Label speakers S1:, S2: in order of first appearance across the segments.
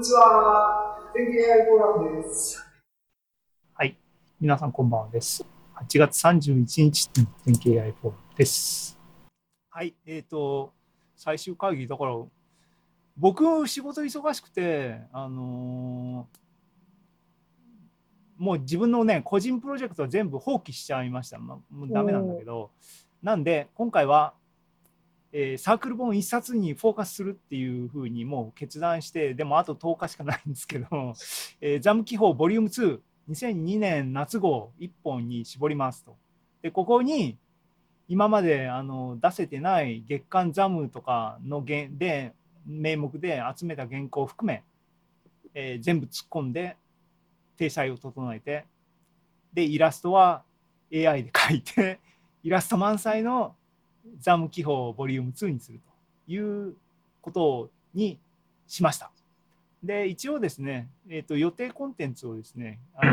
S1: にちは。天気 AI フォーラムです。
S2: はい。皆さんこんばんはです。8月31日の天気 AI フォーラムです。はい。えっ、ー、と、最終会議、だから、僕、仕事忙しくて、あのー、もう自分のね、個人プロジェクトは全部放棄しちゃいました。まあ、もうダメなんだけど、なんで、今回はえー、サークル本1冊にフォーカスするっていうふうにもう決断してでもあと10日しかないんですけど、えー、ザム記法ボリューム2 2002年夏号1本に絞りますと。でここに今まであの出せてない月刊ザムとかので名目で集めた原稿を含め、えー、全部突っ込んで体裁を整えてでイラストは AI で描いてイラスト満載のザム記法ボリューム2にするということにしました。で、一応ですね、えーと、予定コンテンツをですね、あの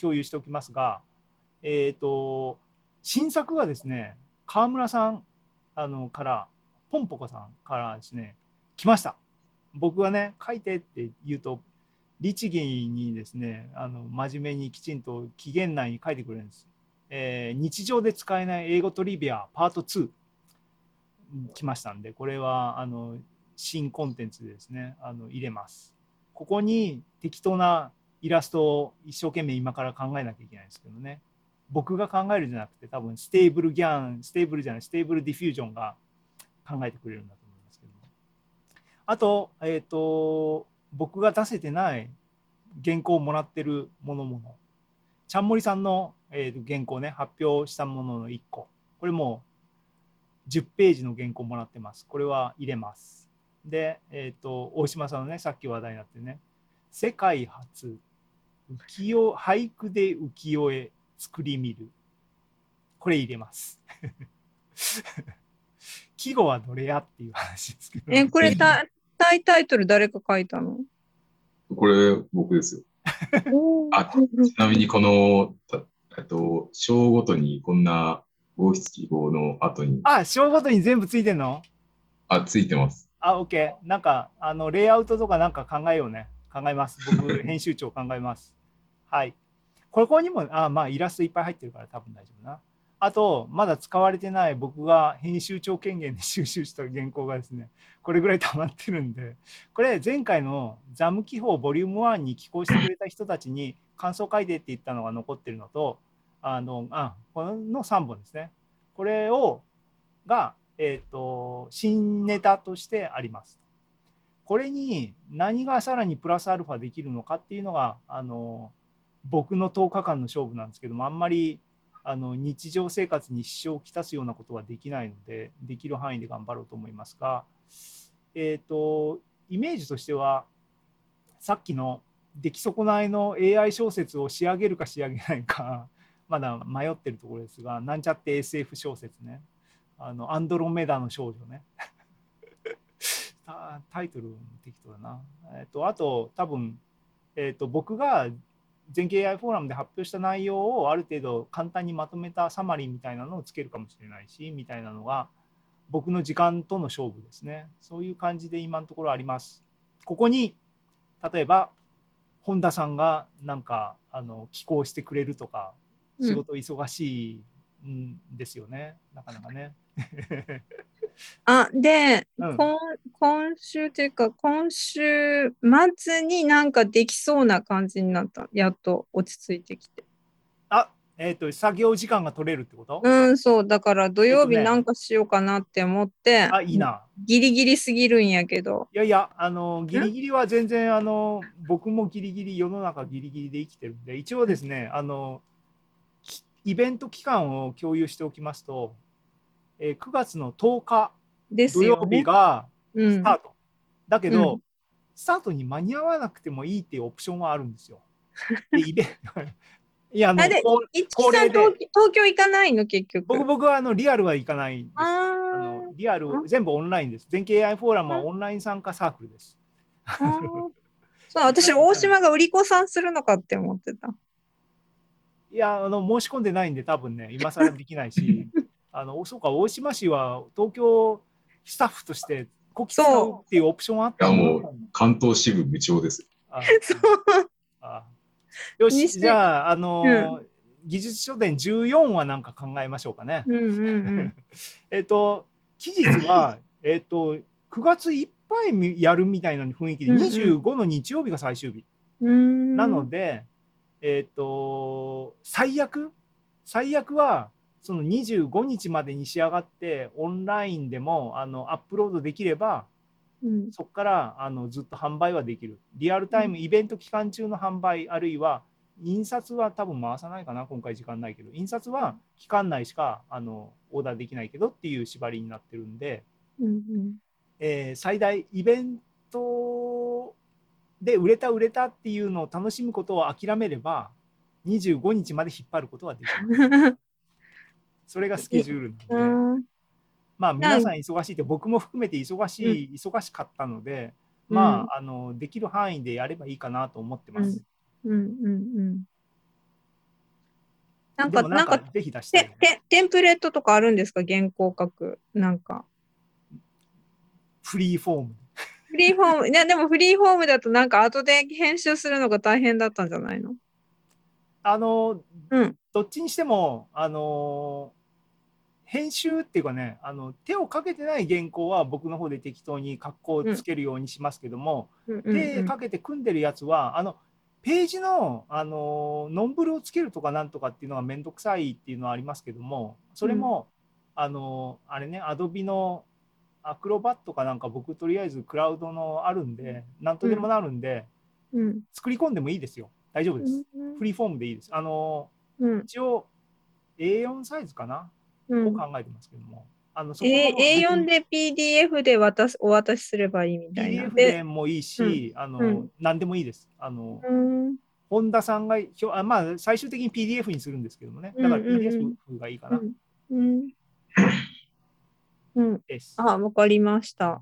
S2: 共有しておきますが、えっ、ー、と、新作がですね、川村さんあのから、ポンポコさんからですね、来ました。僕はね、書いてって言うと、律儀にですね、あの真面目にきちんと期限内に書いてくれるんです。えー、日常で使えない英語トリビアパート2来ましたんでこれはあの新コンテンツですね。あの入れます。ここに適当なイラストを一生懸命今から考えなきゃいけないんですけどね。僕が考えるじゃなくて多分 Stable GAN Stableじゃない Stable Diffusion が考えてくれるんだと思いますけどあと,、えーと、僕が出せてない原稿をもらってるものもの。ちゃんもりさんのえー、原稿ね、発表したものの1個。これも10ページの原稿もらってます。これは入れます。で、えっ、ー、と、大島さんのね、さっき話題になってね、世界初浮世俳句で浮世絵作り見る。これ入れます。季語はどれやっていう話ですけど。
S3: え、これタイタイトル誰か書いたの？
S4: これ僕ですよ。あちなみにこのえっと、章ごとにこんな五七記号の後に。
S2: あ、章ごとに全部ついてんの？
S4: あ、ついてます。
S2: あ、OK。なんか、あの、レイアウトとかなんか考えようね。考えます。僕、編集長考えます。はい。ここにも、あ、まあ、イラストいっぱい入ってるから多分大丈夫な。あと、まだ使われてない僕が編集長権限で収集した原稿がですね、これぐらい溜まってるんで、これ前回のザム記法ボリューム1に寄稿してくれた人たちに感想書いてって言ったのが残ってるのと、あの、あ、この3本ですね。これを、が、えっ、ー、と、新ネタとしてあります。これに何がさらにプラスアルファできるのかっていうのが、あの、僕の10日間の勝負なんですけども、あんまりあの日常生活に支障をきたすようなことはできないので、できる範囲で頑張ろうと思いますが、えっ、ー、と、イメージとしては、さっきの出来損ないの AI 小説を仕上げるか仕上げないか、まだ迷ってるところですが、なんちゃって SF 小説ね、あのアンドロメダの少女ね。タイトル適当だな。えっ、と、あと、多分、えっ、と、僕が全景 AI フォーラムで発表した内容をある程度簡単にまとめたサマリーみたいなのをつけるかもしれないしみたいなのが僕の時間との勝負ですねそういう感じで今のところありますここに例えば本田さんがなんかあの寄稿してくれるとか仕事忙しいんですよね、うん、なかなかね。
S3: あで、うん、今今週というか今週末になんかできそうな感じになった。やっと落ち着いてきて。
S2: あえっ、ー、と作業時間が取れるってこと？
S3: うんそう。だから土曜日なんかしようかなって思って、ね、
S2: あいいな。
S3: ギリギリすぎるんやけど。
S2: いやいやあのギリギリは全然あの僕もギリギリ世の中ギリギリで生きてるんで一応ですねあのイベント期間を共有しておきますとえー、9月の10日土曜日がスタート。ねうん、だけど、うん、スタートに間に合わなくてもいいっていうオプションはあるんですよ。でイベ
S3: いや、もう、東京行かないの、結局。
S2: 僕僕はあのリアルは行かないです。あのリアル、全部オンラインです。全景 AI フォーラムはオンライン参加サークルです。
S3: そう、私、大島が売り子さんするのかって思ってた。
S2: いや、あの申し込んでないんで、多分ね、今更できないし、あのそうか大島市は東京スタッフとしてこき使うっていうオプションはあった
S4: いやもう関東支部部長です。
S2: あ
S3: そう。
S2: あよし、じゃあ、あのー技術書店14はなんか考えましょうかね。
S3: うんうん
S2: えっと、期日は、えっと、9月いっぱいみやるみたいな雰囲気で、
S3: うんうん
S2: 25の日曜日が最終日。
S3: うん。うん
S2: なので、えっと、最悪、最悪は、その25日までに仕上がって、オンラインでもあのアップロードできれば、
S3: うん。
S2: そこからあのずっと販売はできる。リアルタイムイベント期間中の販売、あるいは印刷は多分回さないかな、今回時間ないけど、印刷は期間内しかあのオーダーできないけどっていう縛りになってるんで、
S3: うん
S2: えー最大イベントで売れた売れたっていうのを楽しむことを諦めれば、25日まで引っ張ることはできる。
S3: う ん
S2: それがスケジュール
S3: う
S2: なんで、
S3: ん
S2: まあ皆さん忙しいって僕も含めて忙しい、忙しかったので、まあ、あのできる範囲でやればいいかなと思ってます。
S3: うんうんうん。なんか、なんか、
S2: ぜひ出し
S3: て。てテンプレートとかあるんですか？原稿書く。なんか。
S2: フリーフォーム。
S3: フリーフォーム、いやでもフリーフォームだとなんか後で編集するのが大変だったんじゃないの？
S2: あの、
S3: うん。
S2: どっちにしても、あの、編集っていうかね、あの手をかけてない原稿は僕の方で適当に格好をつけるようにしますけども、
S3: うんうんうん。
S2: 手かけて組んでるやつは、あの、ページの、あの、ノンブルをつけるとかなんとかっていうのがめんどくさいっていうのはありますけども、それも、あの、あれね、アドビのアクロバットかなんか僕とりあえずクラウドのあるんで、なんとでもなるんで、
S3: うん。
S2: 作り込んでもいいですよ。大丈夫です。
S3: うん。
S2: フリーフォームでいいです。あの、
S3: うん。
S2: 一応 A4 サイズかな、
S3: うん
S2: を考えてますけども。あのそこの
S3: A、A4 で PDF で渡すお渡しすればいいみたいな。
S2: PDF でもいいし、あの、
S3: うん
S2: 何でもいいです。あの、
S3: うん
S2: 本田さんがひょあ、まあ、最終的に PDF にするんですけどもね。だから PDF がいいかな、
S3: うんうん、
S2: です。
S3: あ、わかりました。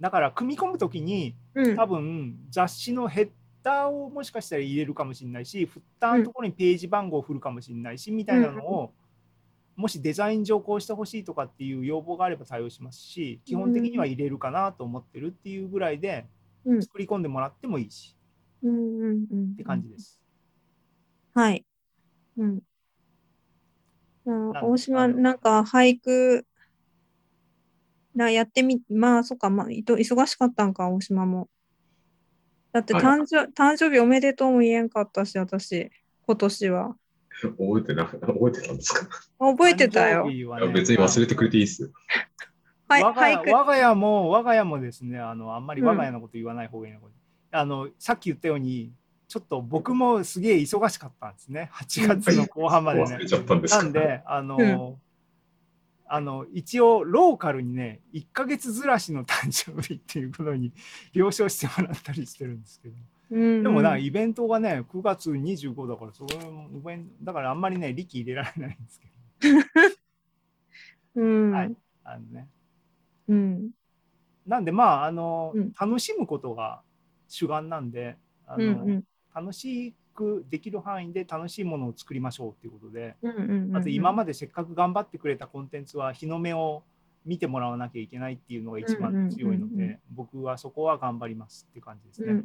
S2: だから、組み込むときに、
S3: うん
S2: 多分雑誌のヘッダーをもしかしたら入れるかもしれないし、フッターのところにページ番号を振るかもしれないし、みたいなのを、もしデザイン上こうしてほしいとかっていう要望があれば対応しますし、基本的には入れるかなと思ってるっていうぐらいで、
S3: うん
S2: 作り込んでもらってもいいし、
S3: うんうんうん
S2: って感じです。
S3: はい。うん。大島、なんか俳句、なやってみ、まあ、そっか、まあ、いと忙しかったんか、大島も。だって
S4: はい
S3: 誕生、誕生日おめでとうも言えんかったし、私、今年は。
S4: 覚えてな、覚えてたんですか？
S3: 覚えてたよ。
S4: 別に忘れてくれていいっすよ。
S3: はい、
S2: 我が家。我が家も我が家もですねあのあんまり我が家のこと言わない方がいいのか、あのさっき言ったようにちょっと僕もすげえ忙しかったんですね。8月の後半までね。
S4: 忘れちゃったんですか？
S2: なんであの、
S3: うん。
S2: あの一応ローカルにね1ヶ月ずらしの誕生日っていうことに了承してもらったりしてるんですけど
S3: うん
S2: でもなイベントがね9月25だからそれもイベンだからあんまりね力入れられないんですけど。
S3: うん。
S2: はい。あのね。
S3: うん。
S2: なんでまああの、
S3: うん。
S2: 楽しむことが主眼なんであの、
S3: うんうん。
S2: 楽しくできる範囲で楽しいものを作りましょうっていうことで、
S3: うんうんうん。
S2: あと今までせっかく頑張ってくれたコンテンツは日の目を見てもらわなきゃいけないっていうのが一番強いので僕はそこは頑張りますって感じですね。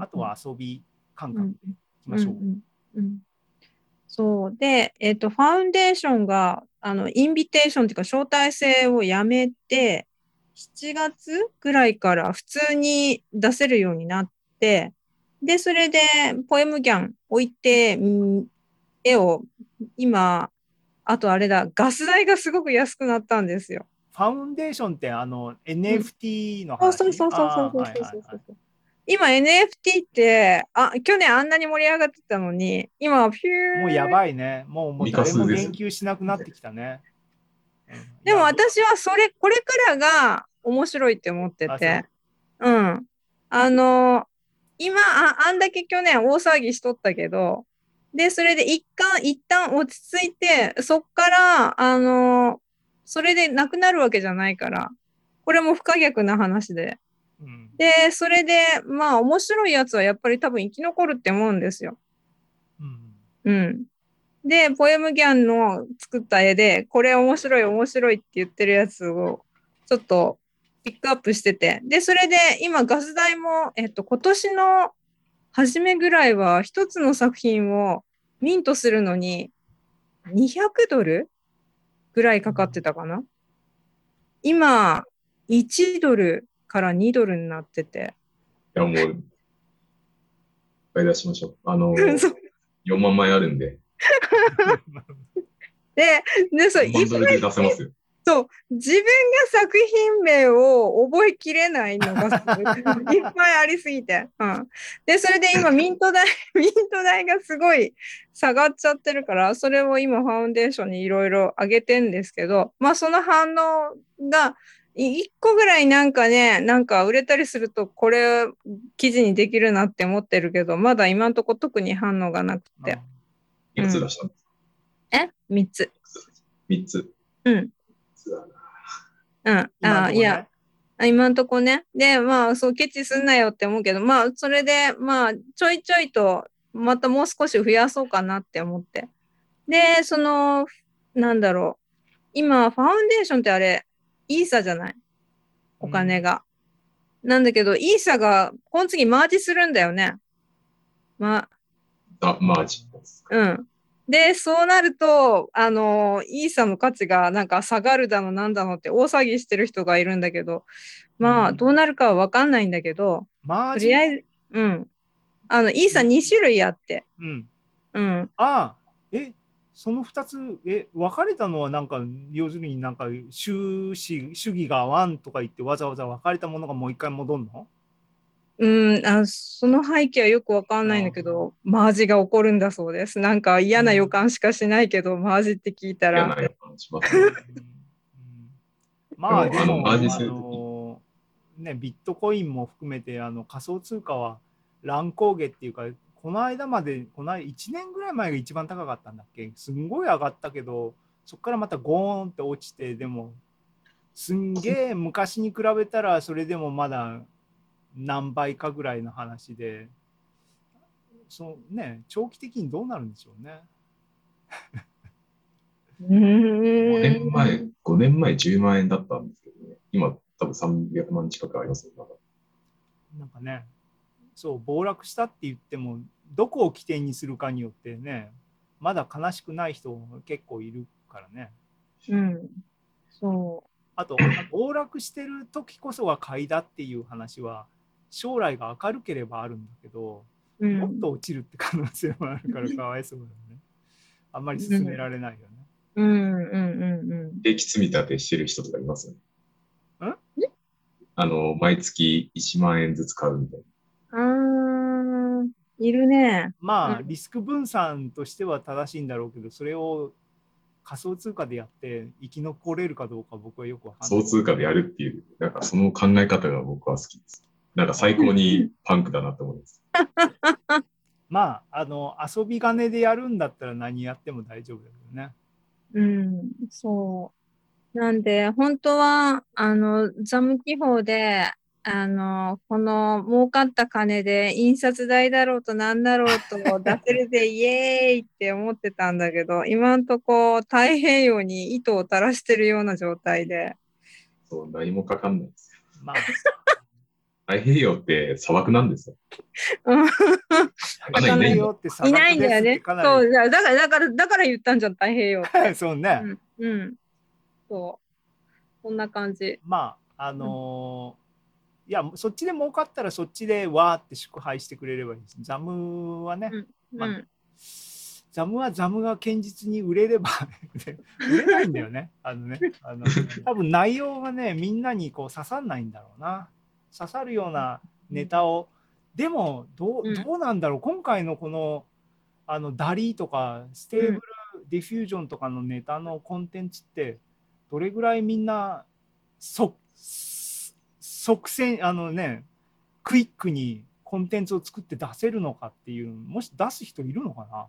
S2: あとは遊び感
S3: うん
S2: 覚でいきましょう。
S3: そうで、えっと、ファウンデーションがあのインビテーションっていうか招待制をやめて7月ぐらいから普通に出せるようになってでそれでポエムギャン置いてうん絵を今あとあれだガス代がすごく安くなったんですよ。
S2: ファウンデーションってあの NFT の
S3: そう
S2: 話、
S3: そうそうそう
S2: あ
S3: そうそう
S2: ーはいはいはい
S3: そう。今 NFT ってあ去年あんなに盛り上がってたのに今ピュー
S2: もうやばいね。もうもう誰も言及しなくなってきたね。うん
S3: でも私はそれ、これからが面白いって思って
S2: あ
S3: て。うん。あの、今あ、あんだけ去年大騒ぎしとったけど、で、それで一旦、一旦落ち着いて、そっから、あの、それでなくなるわけじゃないから、これも不可逆な話で。
S2: うん
S3: で、それで、まあ、面白いやつはやっぱり多分生き残るって思うんですよ。
S2: うん
S3: うん。で、ポエムギャンの作った絵で、これ面白い面白いって言ってるやつを、ちょっとピックアップしてて。で、それで今ガス代も、えっと、今年の初めぐらいは一つの作品をミントするのに200ドル？ぐらいかかってたかな。今、1ドルから2ドルになってて。
S4: いや、もう、買い出しましょう。あの、
S3: そう
S4: 4万枚あるんで、
S3: で、で、そう、
S4: 4万ドルで出せますよ。
S3: そう、自分が作品名を覚えきれないのがいいっぱいありすぎて。うん。で、それで今 ミント代、ミント代がすごい下がっちゃってるから、それを今ファウンデーションにいろいろ上げてんですけど、まあその反応が、1個ぐらいなんかね、なんか売れたりすると、これ記事にできるなって思ってるけど、まだ今んとこ特に反応がなくて。
S4: いくつ出したんですか？
S3: え ?3 つ。
S4: ?3 つ。
S3: うん。
S4: 3つだな
S3: うん。あ、いや。あ今んとこね。で、まあ、そう、ケチすんなよって思うけど、まあ、それで、まあ、ちょいちょいと、またもう少し増やそうかなって思って。で、その、なんだろう。今、ファウンデーションってあれ、イーサじゃない？お金が。なんだけど、イーサが、この次マージするんだよね。ま
S4: あ、マージ。
S3: うん。で、そうなると、あの、イーサの価値がなんか下がるだのなんだのって大騒ぎしてる人がいるんだけど、まあ、
S2: うん
S3: どうなるかはわかんないんだけど、とりあえず、うん。あの、イーサ2種類あって、
S2: うん。
S3: うん。
S2: ああ、え、その2つ、え、分かれたのはなんか、要するになんか、主主主義が合わんとか言ってわざわざ分かれたものがもう一回戻るの？
S3: うん、あその背景はよくわかんないんだけど、マージが起こるんだそうです。なんか嫌な予感しかしないけど、マージって聞いたら、
S4: 嫌な予感しますね。
S2: うん。まあ、
S4: でもー
S2: ね、ビットコインも含めてあの仮想通貨は乱高下っていうか、この間まで、この間1年ぐらい前が一番高かったんだっけ？すんごい上がったけど、そこからまたゴーンって落ちて、でも、すんげえ昔に比べたら、それでもまだ何倍かぐらいの話で、そうね、長期的にどうなるんでしょうね。
S3: う
S4: 5
S3: ーん。
S4: 年前、5年前10万円だったんですけどね。今、多分300万近くありますよ。まだ
S2: なんかね、そう、暴落したって言っても、どこを起点にするかによってね、まだ悲しくない人結構いるからね。
S3: うん。そ
S2: あと、暴落してる時こそが買いだっていう話は、将来が明るければあるんだけど、
S3: う。うん。
S2: もっと落ちるって可能性もあるから かわいそうだよね。あんまり進められないよね。
S3: うんうんうんうん。
S4: 定期積み立てしてる人とかいますよね。
S2: ん
S4: あの、毎月1万円ずつ買うみたいな。
S3: あー、いるね。
S2: まあ、
S3: うん
S2: リスク分散としては正しいんだろうけど、それを仮想通貨でやって生き残れるかどうか僕はよくわかんない。
S4: 仮想通貨でやるっていう、なんかその考え方が僕は好きです。なんか最高にパンクだなと思います。
S2: まあ、あの、遊び金でやるんだったら何やっても大丈夫だけどね。
S3: うん、そう。なんで、本当は、あの、ザム記法で、あの、この儲かった金で印刷代だろうと何だろうと出せるぜ、イエーイって思ってたんだけど、今んとこ太平洋に糸を垂らしてるような状態で。
S4: そう、何もかかんないですよ。
S2: まあ、
S4: 太平洋って砂漠なんですよ。
S3: うん
S4: かなりね
S2: よって砂
S3: い
S2: 漠
S3: ないんだよね。そう、だから、だから、だから言ったんじゃん、太平洋って。
S2: そうね。
S3: うん、うん。そう。こんな感じ。
S2: まあ、あのーいや、そっちで儲かったらそっちでわーって祝杯してくれればいいです。ザムはね、
S3: うん
S2: まあ
S3: うん。
S2: ザムはザムが堅実に売れれば 売れないんだよね。あのね、あの多分内容がね、みんなにこう刺さんないんだろうな。刺さるようなネタを、でもどう
S3: うん。
S2: どうなんだろう、今回のこのあの DALL-Eとか Stable Diffusion とかのネタのコンテンツって、どれぐらいみんなそ即戦、あのね、クイックにコンテンツを作って出せるのかっていう、もし出す人いるのかな。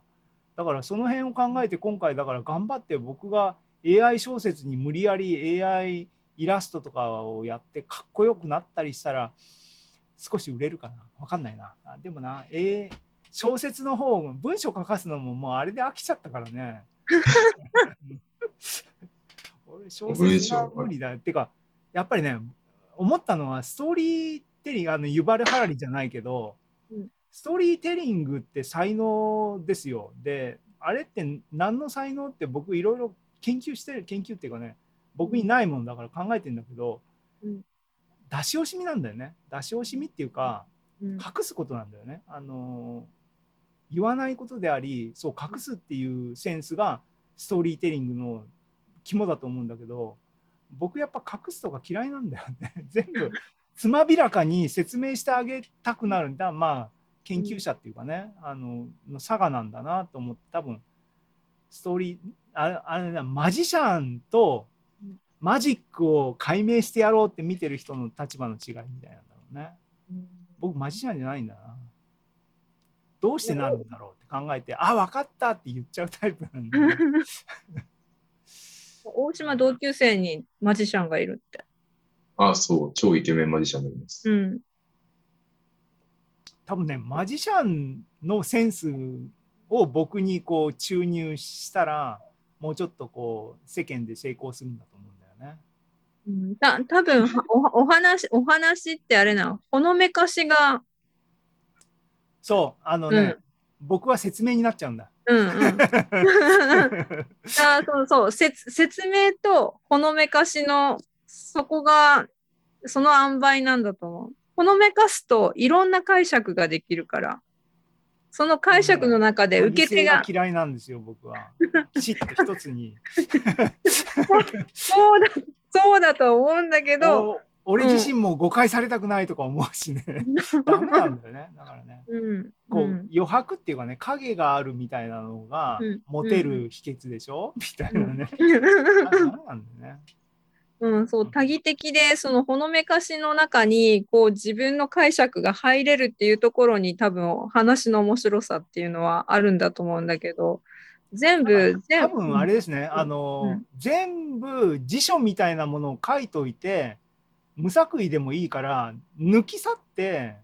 S2: だからその辺を考えて今回だから頑張って僕が AI 小説に無理やり AI イラストとかをやってかっこよくなったりしたら少し売れるかな？わかんないな。あでもな、えー小説の方、文章書かすのももうあれで飽きちゃったからね。俺小説が無理だ。ってか、やっぱりね、思ったのはストーリーテリングあのユバル・ハラリじゃないけど、
S3: うん
S2: ストーリーテリングって才能ですよであれって何の才能って僕いろいろ研究してる研究っていうかね僕にないもんだから考えてんだけど、
S3: うん。
S2: 出し惜しみなんだよね。出し惜しみっていうか
S3: うん。
S2: 隠すことなんだよね。あの言わないことでありそう隠すっていうセンスがストーリーテリングの肝だと思うんだけど僕やっぱ隠すとか嫌いなんだよね。全部つまびらかに説明してあげたくなる。んだまあ研究者っていうかね、あのの差がなんだなと思って多分ストーリーあれあれなマジシャンと
S3: うん
S2: マジックを解明してやろうって見てる人の立場の違いみたいなんだろうね僕マジシャンじゃないんだなどうしてなるんだろうって考えてあ分かったって言っちゃうタイプなんで、
S3: 大島同級生にマジシャンがいるって。
S4: あ、そう、超イケメンマジシャンがいます。
S3: うん。
S2: 多分ねマジシャンのセンスを僕にこう注入したらもうちょっとこう世間で成功するんだと思う。
S3: うん。た多分お お話、お話ってあれな、ほのめかしが、
S2: そう。あのね、僕は説明になっちゃうんだ。
S3: うんうん。あそうそう。説、説明とほのめかしの、そこが、その塩梅なんだと思う。ほのめかすといろんな解釈ができるから、その解釈の中で受け手が、
S2: 嫌いなんですよ僕は。きちっと一つに。
S3: そうだ、そうだと思うんだけど、
S2: お俺自身も誤解されたくないとか思うしね。ダメなんだよね。だからね。
S3: うん。
S2: こう、
S3: うん
S2: 余白っていうかね影があるみたいなのが
S3: うん
S2: モテる秘訣でしょ、みたいなね。あダメなんだよね。
S3: うん、そう、多義的で、そのほのめかしの中に、こう自分の解釈が入れるっていうところに多分話の面白さっていうのはあるんだと思うんだけど、全部、全
S2: 多分あれですね、あの、
S3: うん。
S2: 全部辞書みたいなものを書いといて無作為でもいいから抜き去って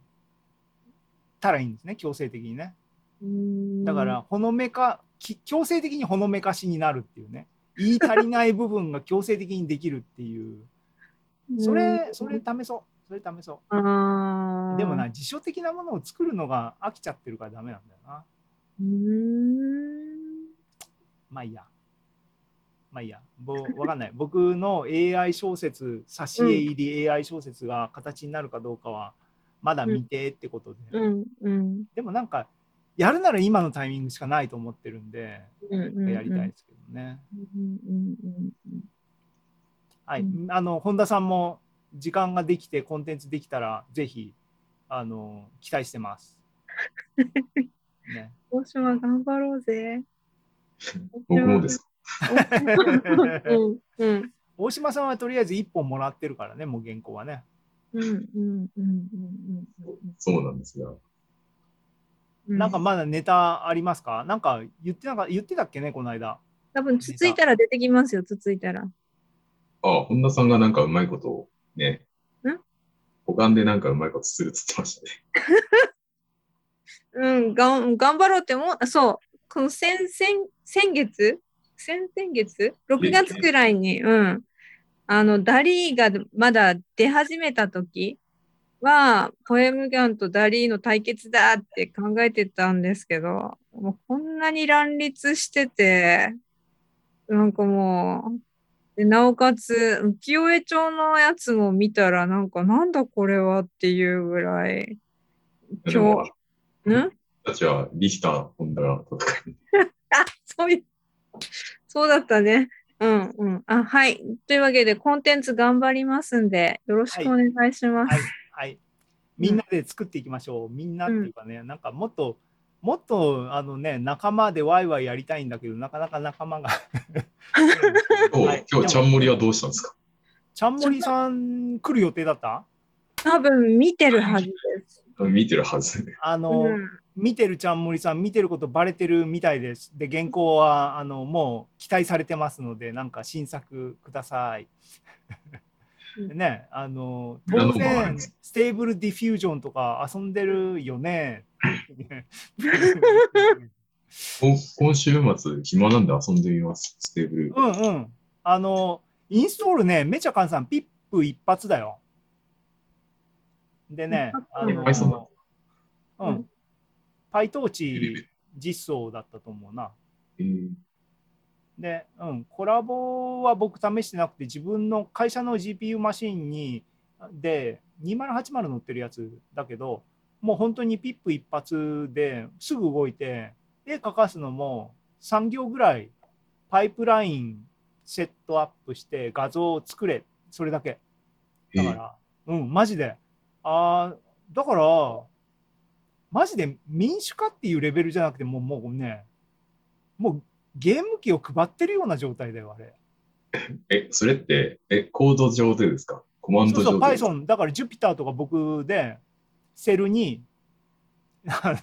S2: たらいいんですね強制的にね。
S3: うん。
S2: だからほのめかき強制的にほのめかしになるっていうね言い足りない部分が強制的にできるっていう。それそれ試そう。それ試そう。でもな辞書的なものを作るのが飽きちゃってるからダメなんだよな。まあいいや。まあいいや。ぼわかんない。僕の AI 小説、挿絵入り AI 小説が形になるかどうかは、まだ未定ってことで。
S3: うん。うん。
S2: でもなんか、やるなら今のタイミングしかないと思ってるんで、
S3: うんうん。
S2: やりたいですけどね。はい。
S3: うん
S2: あの、本田さんも時間ができて、コンテンツできたら、ぜひ、あの、期待してます。ね。
S3: 大島頑張ろうぜ。
S4: 僕もです。
S2: 大島さんはとりあえず1本もらってるからね、もう原稿はね。
S3: うんうんうんうん
S4: そうなんですが。
S3: うん
S2: なんかまだネタありますか？なんか言ってなんか言ってたっけね、この間。
S3: 多分つついたら出てきますよ、つついたら。
S4: あ、本田さんがなんかうまいことをね、
S3: ん？
S4: 保管でなんかうまいことするっつってましたね。
S3: うん、がん頑張ろうって思う。そう、この先先先月？先々月 ?6 月くらいに、うん。あの、ダリーがまだ出始めた時は、ポエムガンとダリーの対決だって考えてたんですけど、もうこんなに乱立してて、なんかもう、でなおかつ、浮世絵帳のやつも見たら、なんか、なんだこれはっていうぐらい、今日、ん？
S4: たちはリヒター、本田が戦い。
S3: あ、そういう、そうだったね。うんうん。あ、はい。というわけで、コンテンツ頑張りますんで、よろしくお願いします。
S2: はい。はい。みんなで作っていきましょう。みんなっていうかね、なんかもっと、もっとあのね、仲間でワイワイやりたいんだけど、なかなか仲間が。
S4: 今
S2: はい
S4: 日、今日、ちゃんもりはどうしたんですか？
S2: ちゃんもりさん来る予定だった？
S3: 多分見てるはずです。
S4: 見てるはず。
S2: あの、
S3: うん
S2: 見てるちゃんもりさん、見てることバレてるみたいです。で、原稿はあのもう期待されてますので、なんか新作ください。ね、あの当然 Stable Diffusion とか遊んでるよね。
S4: 今今週末、暇なんで遊んでみます。 Stable。
S2: うんうん。あの、インストールね、めちゃ簡単、ピップ一発だよ。でね、あ
S3: うん
S2: の、
S4: Python だ
S2: う
S3: うんん。
S2: PyTorch 実装だったと思うな。
S4: えー
S2: で、うん、 Colab は僕試してなくて、自分の会社の GPU マシンに、で、2080乗ってるやつだけど、もう本当にピップ一発ですぐ動いて、絵描かすのも3行ぐらいパイプラインセットアップして画像を作れ、それだけ。だから、うん、マジで。ああ、だから、マジで民主化っていうレベルじゃなくて、もうもうね、もうゲーム機を配ってるような状態だよ、あれ。
S4: え、それって、え、コード上でですか？コマン
S2: そうそう、
S4: ド上でですか
S2: ？Python、だから Jupyter とか僕で、セルに、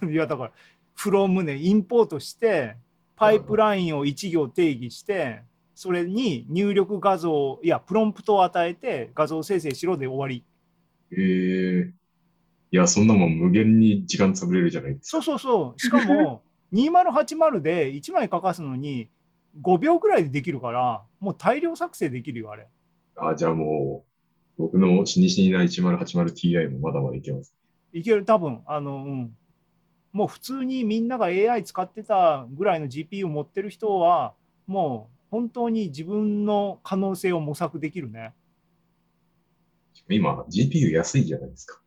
S2: いや、だから、from ね、インポートして、パイプラインを1行定義して、それに入力画像、いや、プロンプトを与えて、画像生成しろで終わり。
S4: えー、いや、そんなもん無限に時間潰れるじゃないですか。
S2: そうそうそう。しかも、2080で1枚書かすのに5秒ぐらいでできるから、もう大量作成できるよ、あれ。
S4: あ、じゃあもう、僕の死に死にな 1080Ti もまだまだいけます。
S2: いける、多分あの、うん。もう普通にみんなが AI 使ってたぐらいの GPU を持ってる人は、もう本当に自分の可能性を模索できるね。
S4: 今、GPU 安いじゃないですか。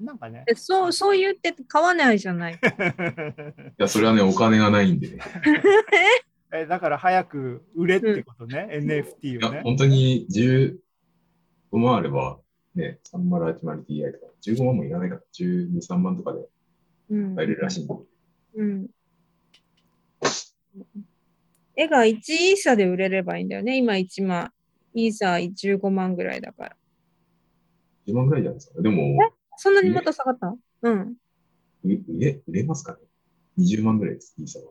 S2: なんかね。
S3: えそう、そう言って買わないじゃない。
S4: いや、それはね、お金がないんでね。
S2: えだから早く売れってことね、
S4: い
S2: NFT を
S4: や、
S2: ね。
S4: 本当に15万あれば、ね、3080Ti とか、15万もいらないから、12、3万とかで
S3: うん
S4: 買えるらしいんで。
S3: うん。絵が1イーサで売れればいいんだよね。今1万。イーサ15万ぐらいだから。
S4: 10万ぐらいじゃないですか？でも、
S3: そんなにまた下がったうん。
S4: う売れ、売れますかね ?20 万ぐらいです、イーサは。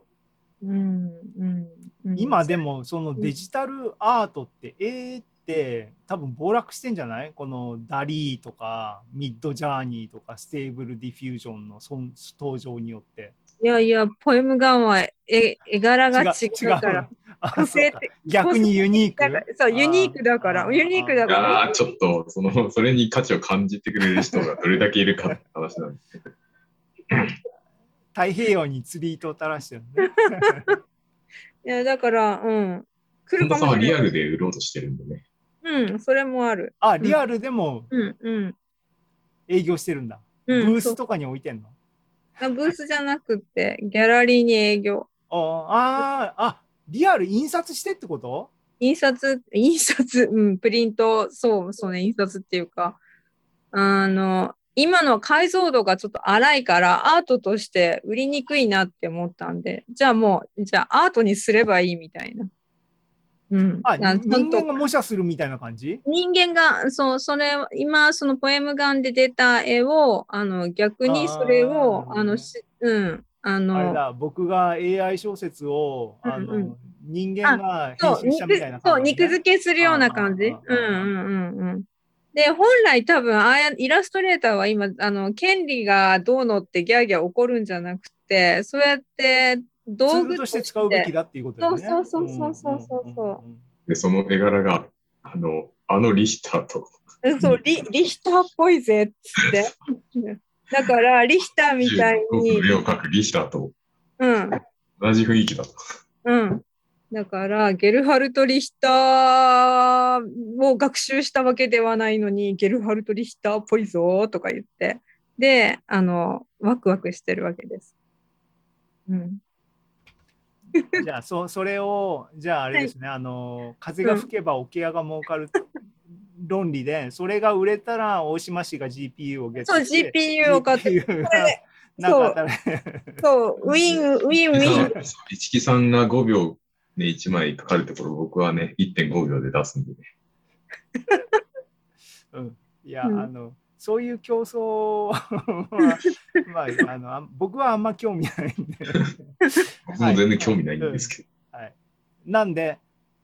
S3: うん。うん。うん
S2: 今でもそのデジタルアートって、絵って多分暴落してんじゃない？この DALL-Eとか Midjourneyとか Stable Diffusion のそん登場によって。
S3: いやいや、ポエム GAN は絵絵柄が違うから。
S2: あ
S3: 個性
S2: そうか
S3: 的
S2: 逆にユニー
S3: だから
S2: ク？
S3: そう、ユニークだから。ユニークだから。
S4: ー、ちょっと、その、それに価値を感じてくれる人がどれだけいるかって話なんですけど。
S2: 太平洋に釣り糸を垂らしてるね。
S3: いや、だから、うん。来
S4: 本田さんは
S3: るかもしれない。
S4: リアルで売ろうとしてるんでね。
S3: うん、それもある。
S2: あ、リアルでも
S3: うん、うん。
S2: 営業してるんだ。
S3: うん、
S2: ブースとかに置いてんの？
S3: あブースじゃなくて、ギャラリーに営業。
S2: ああー、あ、リアル印刷してってこと？
S3: 印刷、印刷、うん、プリント、そう、そうね、印刷っていうか、あの、今の解像度がちょっと荒いから、アートとして売りにくいなって思ったんで、じゃあもう、じゃあアートにすればいいみたいな。うん。
S2: あ、人
S3: と
S2: 間が模写するみたいな感じ？
S3: 人間が、そう、それ、今、そのポエムガンで出た絵を、あの、逆にそれを、
S2: あ
S3: の、しうん、あ
S2: あれ
S3: の、
S2: だ、僕が AI 小説を、あの、
S3: うんうん
S2: 人間が
S3: そう、
S2: 編集したみたいな感じ、
S3: 肉付けするような感じ？うんうんうんうん。で、本来多分、ああやイラストレーターは今、あの、権利がどうのってギャーギャー怒るんじゃなくて、そうやって道具
S2: ルとして使うべきだっていうことだよね。
S3: そうそうそうそうそうそうん
S2: んん
S4: で、その絵柄が、あの、あのリヒターと、
S3: えそうリ、リヒターっぽいぜっつって。だから、リヒターみたいに
S4: 中、国の絵を描くリヒターと
S3: うん、
S4: 同じ雰囲気だと。
S3: うん。だから、ゲルハルト・リヒターを学習したわけではないのに、ゲルハルト・リヒターっぽいぞとか言って、で、あの、ワクワクしてるわけです。うん。
S2: じゃあそ、それを、じゃああれですね、あの、風が吹けば桶屋が儲かる論理で、それが売れたら大島氏が GPU をゲット
S3: そう、
S2: して。
S3: GPU を買って、
S2: しい
S3: そう、ウィン、ウィン、ウィン。
S4: 一木さんが5秒ね、1枚かかるところ、僕はね、1.5秒で出すんでね。
S2: うん、いや、
S3: うん
S2: あのそういう競争は、まあ、あの僕はあんま興味ないんで、
S4: 僕も全然興味ないんですけど。
S2: はい、なんで、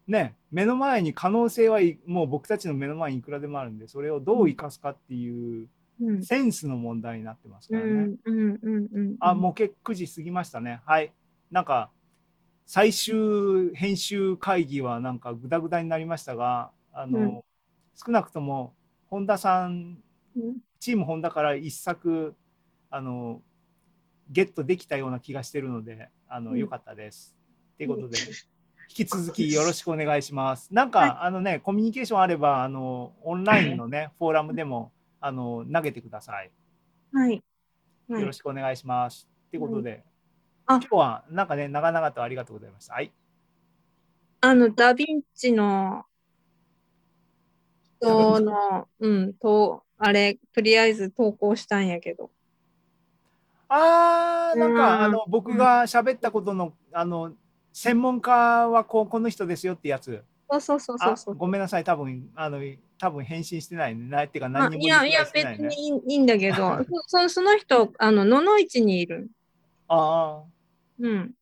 S2: ね、目の前に可能性はいもう僕たちの目の前にいくらでもあるんで、それをどう生かすかっていう
S3: うん、
S2: センスの問題になってます
S3: う
S2: からね。
S3: ん、うん、うん、うん。
S2: あ、もう結構9時過ぎましたね。はい。なんか、最終編集会議はなんかグダグダになりましたが、あの、
S3: うん
S2: 少なくとも本田さんチームホンダから一作あのゲットできたような気がしてるのであの、
S3: うん
S2: よかったです。ということで引き続き よろしくお願いします。なんか、
S3: はい
S2: あのねコミュニケーションあればあのオンラインのねフォーラムでもあの投げてください。
S3: はい。はい
S2: よろしくお願いします。ということで、
S3: あ
S2: 今日はなんかね長々とありがとうございました。はい。
S3: あの、ダヴィンチの、その、うん、と、あれ、とりあえず投稿したんやけど。
S2: あーなんか、
S3: うん
S2: あの僕が喋ったことのあの専門家はこうこの人ですよってやつ。
S3: そうそうそうそう
S2: あ
S3: そう。
S2: ごめんなさい多分あの多分返信してないね。なっていうか
S3: あ
S2: 何にも
S3: いやいや
S2: いね。
S3: 別にいいいいんだけど、そそその人、あの、野々市にいる。
S2: あ
S3: うん。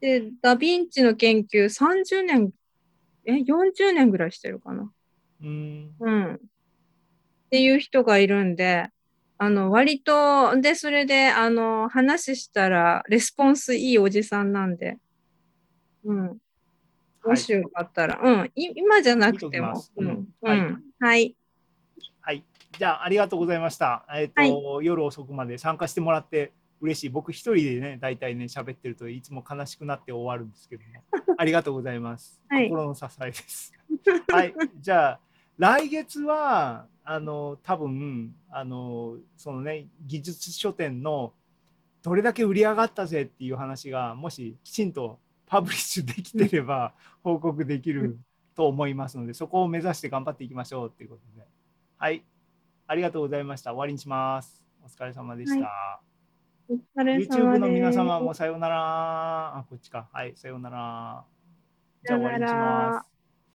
S3: で、ダヴィンチの研究30年、え、40年ぐらいしてるかな。
S2: あ、うん。
S3: うん。っていう人がいるんで、あの、割と、で、それで、あの、話したら、レスポンスいいおじさんなんで、うん。
S2: はい
S3: もしよかったら、うん。い今じゃなくても
S2: す、うん
S3: うん。
S2: はい
S3: うん。はい。
S2: はい。じゃあありがとうございました。えっ、と、夜遅くまで参加してもらって嬉しい。僕一人でね大体ね喋ってるといつも悲しくなって終わるんですけども、ありがとうございます。
S3: はい
S2: 心の支えです。はい。じゃあ来月はあの多分あのそのね技術書店のどれだけ売り上がったぜっていう話がもしきちんとパブリッシュできてれば 報告できると思いますのでそこを目指して頑張っていきましょうっていうことで。はい。ありがとうございました。終わりにします。お疲れ様でした、
S3: お疲れ様です。
S2: YouTube の皆様もさようなら。あこっちか。はい。さようなら。じゃあ終わりにします